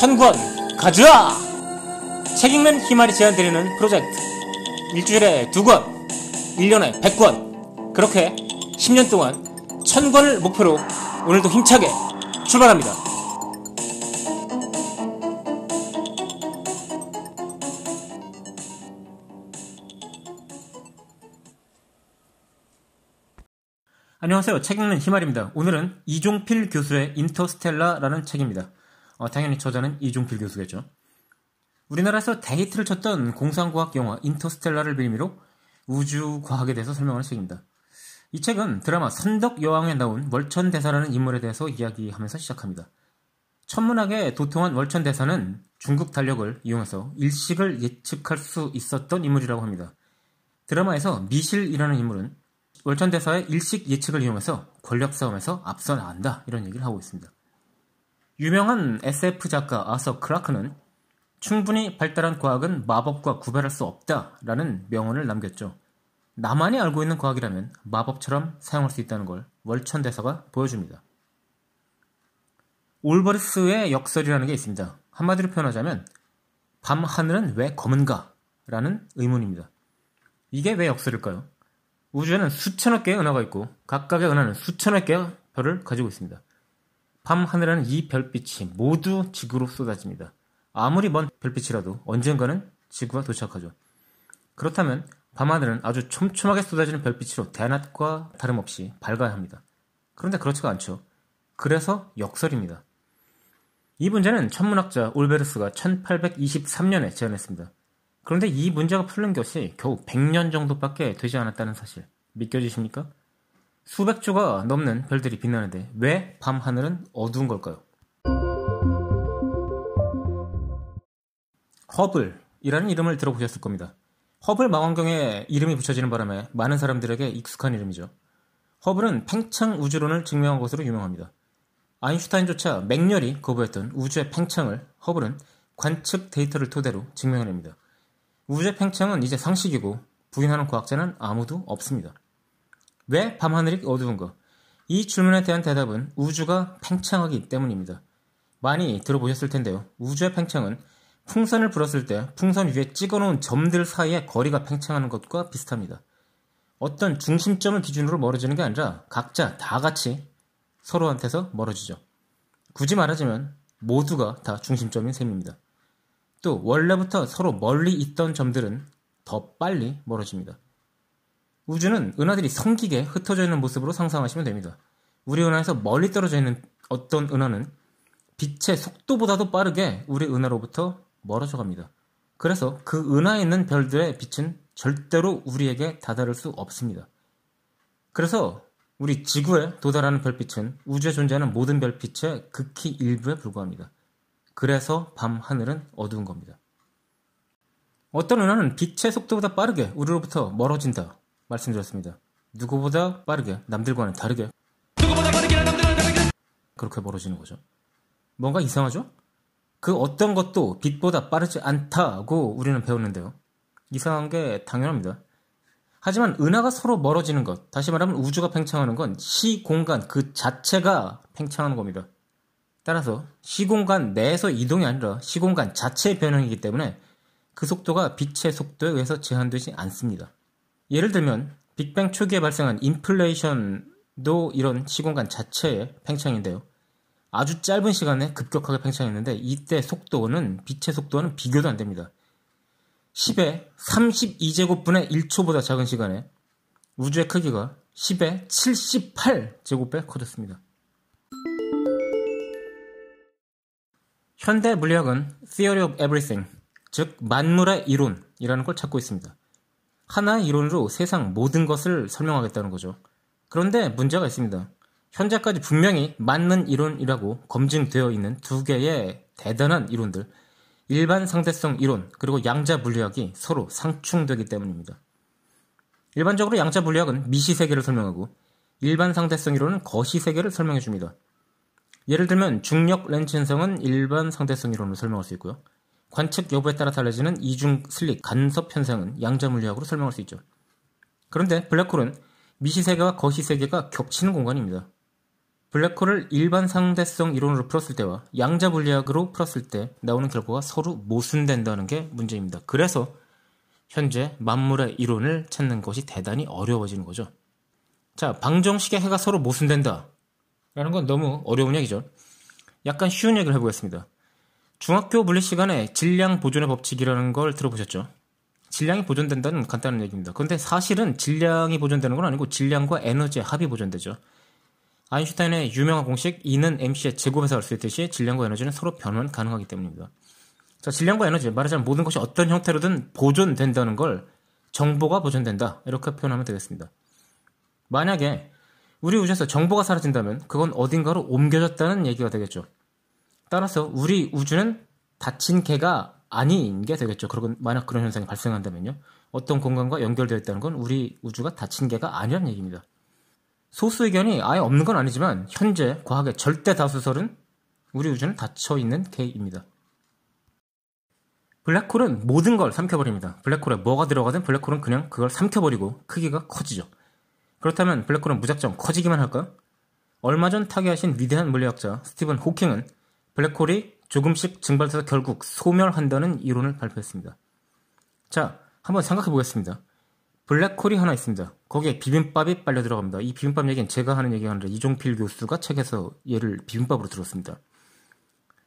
천권 가져와! 책 읽는 희말이 제안드리는 프로젝트. 일주일에 두 권, 1년에 100권. 그렇게 10년 동안 천권을 목표로 오늘도 힘차게 출발합니다. 안녕하세요. 책 읽는 희말입니다. 오늘은 이종필 교수의 인터스텔라라는 책입니다. 어, 당연히 저자는 이종필 교수겠죠. 우리나라에서 대히트를 쳤던 공상과학 영화 인터스텔라를 빌미로 우주 과학에 대해서 설명하는 책입니다. 이 책은 드라마 선덕 여왕에 나온 월천 대사라는 인물에 대해서 이야기하면서 시작합니다. 천문학에 도통한 월천 대사는 중국 달력을 이용해서 일식을 예측할 수 있었던 인물이라고 합니다. 드라마에서 미실이라는 인물은 월천 대사의 일식 예측을 이용해서 권력 싸움에서 앞서 나간다 이런 얘기를 하고 있습니다. 유명한 SF 작가 아서 크라크는 충분히 발달한 과학은 마법과 구별할 수 없다라는 명언을 남겼죠. 나만이 알고 있는 과학이라면 마법처럼 사용할 수 있다는 걸 월천대사가 보여줍니다. 올버스의 역설이라는 게 있습니다. 한마디로 표현하자면 밤 하늘은 왜 검은가? 라는 의문입니다. 이게 왜 역설일까요? 우주에는 수천억 개의 은하가 있고 각각의 은하는 수천억 개의 별을 가지고 있습니다. 밤 하늘에는 이 별빛이 모두 지구로 쏟아집니다. 아무리 먼 별빛이라도 언젠가는 지구가 도착하죠. 그렇다면 밤하늘은 아주 촘촘하게 쏟아지는 별빛으로 대낮과 다름없이 밝아야 합니다. 그런데 그렇지가 않죠. 그래서 역설입니다. 이 문제는 천문학자 올베르스가 1823년에 제안했습니다. 그런데 이 문제가 풀린 것이 겨우 100년 정도밖에 되지 않았다는 사실 믿겨지십니까? 수백 조가 넘는 별들이 빛나는데 왜 밤 하늘은 어두운 걸까요? 허블이라는 이름을 들어보셨을 겁니다. 허블 망원경에 이름이 붙여지는 바람에 많은 사람들에게 익숙한 이름이죠. 허블은 팽창 우주론을 증명한 것으로 유명합니다. 아인슈타인조차 맹렬히 거부했던 우주의 팽창을 허블은 관측 데이터를 토대로 증명해냅니다. 우주의 팽창은 이제 상식이고 부인하는 과학자는 아무도 없습니다. 왜 밤하늘이 어두운가? 이 질문에 대한 대답은 우주가 팽창하기 때문입니다. 많이 들어보셨을 텐데요. 우주의 팽창은 풍선을 불었을 때 풍선 위에 찍어놓은 점들 사이의 거리가 팽창하는 것과 비슷합니다. 어떤 중심점을 기준으로 멀어지는 게 아니라 각자 다 같이 서로한테서 멀어지죠. 굳이 말하자면 모두가 다 중심점인 셈입니다. 또 원래부터 서로 멀리 있던 점들은 더 빨리 멀어집니다. 우주는 은하들이 성기게 흩어져 있는 모습으로 상상하시면 됩니다. 우리 은하에서 멀리 떨어져 있는 어떤 은하는 빛의 속도보다도 빠르게 우리 은하로부터 멀어져 갑니다. 그래서 그 은하에 있는 별들의 빛은 절대로 우리에게 다다를 수 없습니다. 그래서 우리 지구에 도달하는 별빛은 우주에 존재하는 모든 별빛의 극히 일부에 불과합니다. 그래서 밤 하늘은 어두운 겁니다. 어떤 은하는 빛의 속도보다 빠르게 우리로부터 멀어진다 말씀드렸습니다. 누구보다 빠르게 남들과는 다르게 누구보다 빠르게 남들과는 다르게 그렇게 멀어지는 거죠. 뭔가 이상하죠? 그 어떤 것도 빛보다 빠르지 않다고 우리는 배웠는데요. 이상한 게 당연합니다. 하지만 은하가 서로 멀어지는 것, 다시 말하면 우주가 팽창하는 건 시공간 그 자체가 팽창하는 겁니다. 따라서 시공간 내에서 이동이 아니라 시공간 자체의 변형이기 때문에 그 속도가 빛의 속도에 의해서 제한되지 않습니다. 예를 들면 빅뱅 초기에 발생한 인플레이션도 이런 시공간 자체의 팽창인데요. 아주 짧은 시간에 급격하게 팽창했는데 이때 속도는 빛의 속도는 비교도 안 됩니다. 10의 32제곱분의 1초보다 작은 시간에 우주의 크기가 10의 78제곱배 커졌습니다. 현대 물리학은 theory of everything, 즉 만물의 이론이라는 걸 찾고 있습니다. 하나의 이론으로 세상 모든 것을 설명하겠다는 거죠. 그런데 문제가 있습니다. 현재까지 분명히 맞는 이론이라고 검증되어 있는 두 개의 대단한 이론들, 일반 상대성 이론 그리고 양자 물리학이 서로 상충되기 때문입니다. 일반적으로 양자 물리학은 미시 세계를 설명하고 일반 상대성 이론은 거시 세계를 설명해 줍니다. 예를 들면 중력 렌즈 현상은 일반 상대성 이론으로 설명할 수 있고요. 관측 여부에 따라 달라지는 이중 슬릭 간섭 현상은 양자 물리학으로 설명할 수 있죠. 그런데 블랙홀은 미시세계와 거시세계가 겹치는 공간입니다. 블랙홀을 일반 상대성 이론으로 풀었을 때와 양자 물리학으로 풀었을 때 나오는 결과가 서로 모순된다는 게 문제입니다. 그래서 현재 만물의 이론을 찾는 것이 대단히 어려워지는 거죠. 자, 방정식의 해가 서로 모순된다. 라는 건 너무 어려운 얘기죠. 약간 쉬운 얘기를 해보겠습니다. 중학교 물리 시간에 질량 보존의 법칙이라는 걸 들어보셨죠? 질량이 보존된다는 간단한 얘기입니다. 그런데 사실은 질량이 보존되는 건 아니고 질량과 에너지의 합이 보존되죠. 아인슈타인의 유명한 공식 E는 mc의 제곱에서 알 수 있듯이 질량과 에너지는 서로 변환 가능하기 때문입니다. 자, 질량과 에너지, 말하자면 모든 것이 어떤 형태로든 보존된다는 걸 정보가 보존된다. 이렇게 표현하면 되겠습니다. 만약에 우리 우주에서 정보가 사라진다면 그건 어딘가로 옮겨졌다는 얘기가 되겠죠. 따라서 우리 우주는 닫힌 개가 아닌 게 되겠죠. 그리고 만약 그런 현상이 발생한다면요. 어떤 공간과 연결되어 있다는 건 우리 우주가 닫힌 개가 아니라는 얘기입니다. 소수 의견이 아예 없는 건 아니지만 현재 과학의 절대 다수설은 우리 우주는 닫혀 있는 개입니다. 블랙홀은 모든 걸 삼켜버립니다. 블랙홀에 뭐가 들어가든 블랙홀은 그냥 그걸 삼켜버리고 크기가 커지죠. 그렇다면 블랙홀은 무작정 커지기만 할까요? 얼마 전 타계하신 위대한 물리학자 스티븐 호킹은 블랙홀이 조금씩 증발돼서 결국 소멸한다는 이론을 발표했습니다. 자, 한번 생각해 보겠습니다. 블랙홀이 하나 있습니다. 거기에 비빔밥이 빨려 들어갑니다. 이 비빔밥 얘기는 제가 하는 얘기가 아니라 이종필 교수가 책에서 얘를 비빔밥으로 들었습니다.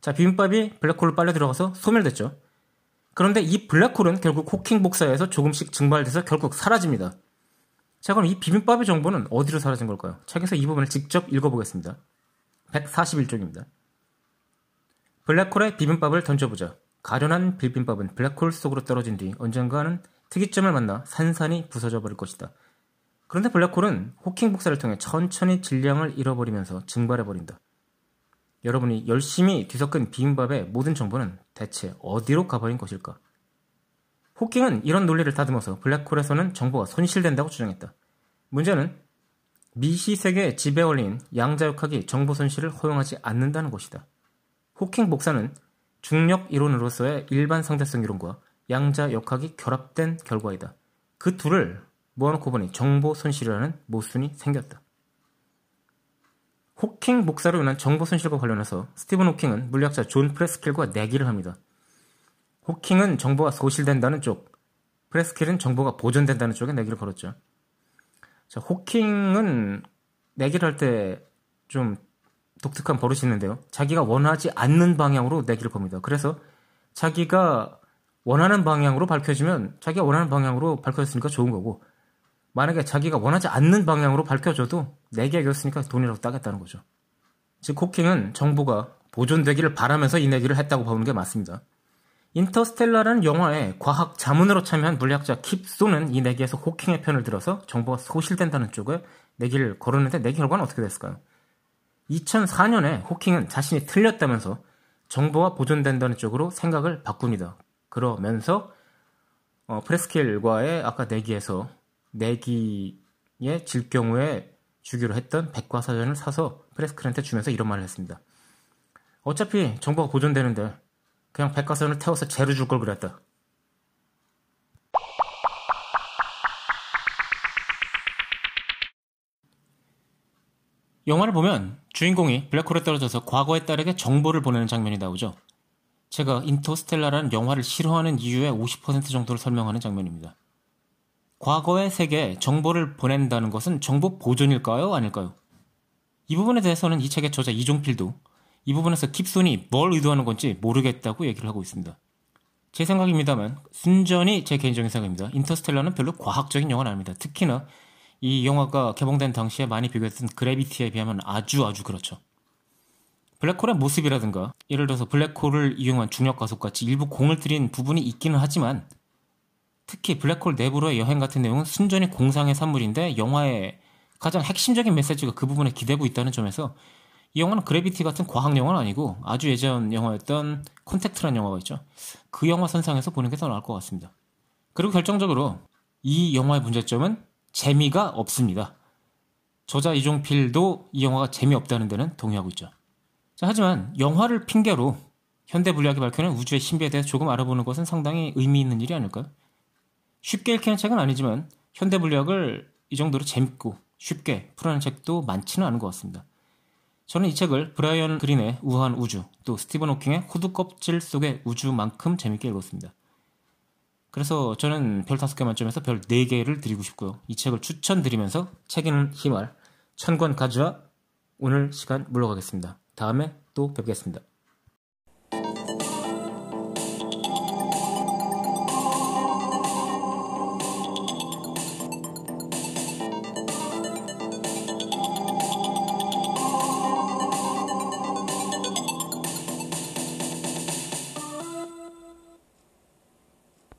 자, 비빔밥이 블랙홀로 빨려 들어가서 소멸됐죠. 그런데 이 블랙홀은 결국 호킹 복사에서 조금씩 증발돼서 결국 사라집니다. 자, 그럼 이 비빔밥의 정보는 어디로 사라진 걸까요? 책에서 이 부분을 직접 읽어보겠습니다. 141쪽입니다. 블랙홀에 비빔밥을 던져보자. 가련한 비빔밥은 블랙홀 속으로 떨어진 뒤 언젠가는 특이점을 만나 산산이 부서져 버릴 것이다. 그런데 블랙홀은 호킹 복사를 통해 천천히 질량을 잃어버리면서 증발해 버린다. 여러분이 열심히 뒤섞은 비빔밥의 모든 정보는 대체 어디로 가버린 것일까? 호킹은 이런 논리를 다듬어서 블랙홀에서는 정보가 손실된다고 주장했다. 문제는 미시 세계의 지배 원리인 양자역학이 정보 손실을 허용하지 않는다는 것이다. 호킹 복사는 중력 이론으로서의 일반 상대성 이론과 양자 역학이 결합된 결과이다. 그 둘을 모아놓고 보니 정보 손실이라는 모순이 생겼다. 호킹 복사로 인한 정보 손실과 관련해서 스티븐 호킹은 물리학자 존 프레스킬과 내기를 합니다. 호킹은 정보가 소실된다는 쪽, 프레스킬은 정보가 보존된다는 쪽에 내기를 걸었죠. 자, 호킹은 내기를 할 때 좀 독특한 버릇이 있는데요. 자기가 원하지 않는 방향으로 내기를 겁니다. 그래서 자기가 원하는 방향으로 밝혀지면 자기가 원하는 방향으로 밝혀졌으니까 좋은 거고 만약에 자기가 원하지 않는 방향으로 밝혀져도 내게 이겼으니까 돈이라고 따겠다는 거죠. 즉 호킹은 정보가 보존되기를 바라면서 이 내기를 했다고 보는 게 맞습니다. 인터스텔라라는 영화에 과학 자문으로 참여한 물리학자 킵소는 이 내기에서 호킹의 편을 들어서 정보가 소실된다는 쪽에 내기를 걸었는데 내기 결과는 어떻게 됐을까요? 2004년에 호킹은 자신이 틀렸다면서 정보가 보존된다는 쪽으로 생각을 바꿉니다. 그러면서 어, 프레스켈과의 아까 내기에서 내기에 질 경우에 주기로 했던 백과사전을 사서 프레스켈한테 주면서 이런 말을 했습니다. 어차피 정보가 보존되는데 그냥 백과사전을 태워서 재로 줄 걸 그랬다. 영화를 보면 주인공이 블랙홀에 떨어져서 과거의 딸에게 정보를 보내는 장면이 나오죠. 제가 인터스텔라라는 영화를 싫어하는 이유의 50% 정도를 설명하는 장면입니다. 과거의 세계에 정보를 보낸다는 것은 정보 보존일까요? 아닐까요? 이 부분에 대해서는 이 책의 저자 이종필도 이 부분에서 킵손이 뭘 의도하는 건지 모르겠다고 얘기를 하고 있습니다. 제 생각입니다만 순전히 제 개인적인 생각입니다. 인터스텔라는 별로 과학적인 영화는 아닙니다. 특히나 이 영화가 개봉된 당시에 많이 비교했던 그래비티에 비하면 아주 아주 그렇죠. 블랙홀의 모습이라든가 예를 들어서 블랙홀을 이용한 중력 가속 같이 일부 공을 들인 부분이 있기는 하지만 특히 블랙홀 내부로의 여행 같은 내용은 순전히 공상의 산물인데 영화의 가장 핵심적인 메시지가 그 부분에 기대고 있다는 점에서 이 영화는 그래비티 같은 과학 영화는 아니고 아주 예전 영화였던 콘택트라는 영화가 있죠. 그 영화 선상에서 보는 게 더 나을 것 같습니다. 그리고 결정적으로 이 영화의 문제점은 재미가 없습니다. 저자 이종필도 이 영화가 재미없다는 데는 동의하고 있죠. 자, 하지만 영화를 핑계로 현대 물리학이 밝혀낸 우주의 신비에 대해 조금 알아보는 것은 상당히 의미 있는 일이 아닐까요? 쉽게 읽히는 책은 아니지만 현대 물리학을 이 정도로 재밌고 쉽게 풀어낸 책도 많지는 않은 것 같습니다. 저는 이 책을 브라이언 그린의 우아한 우주, 또 스티븐 호킹의 호두 껍질 속의 우주만큼 재밌게 읽었습니다. 그래서 저는 별 5개 만점에서 별 4개를 드리고 싶고요. 이 책을 추천드리면서 책 읽는 희말 천권 가져와 오늘 시간 물러가겠습니다. 다음에 또 뵙겠습니다.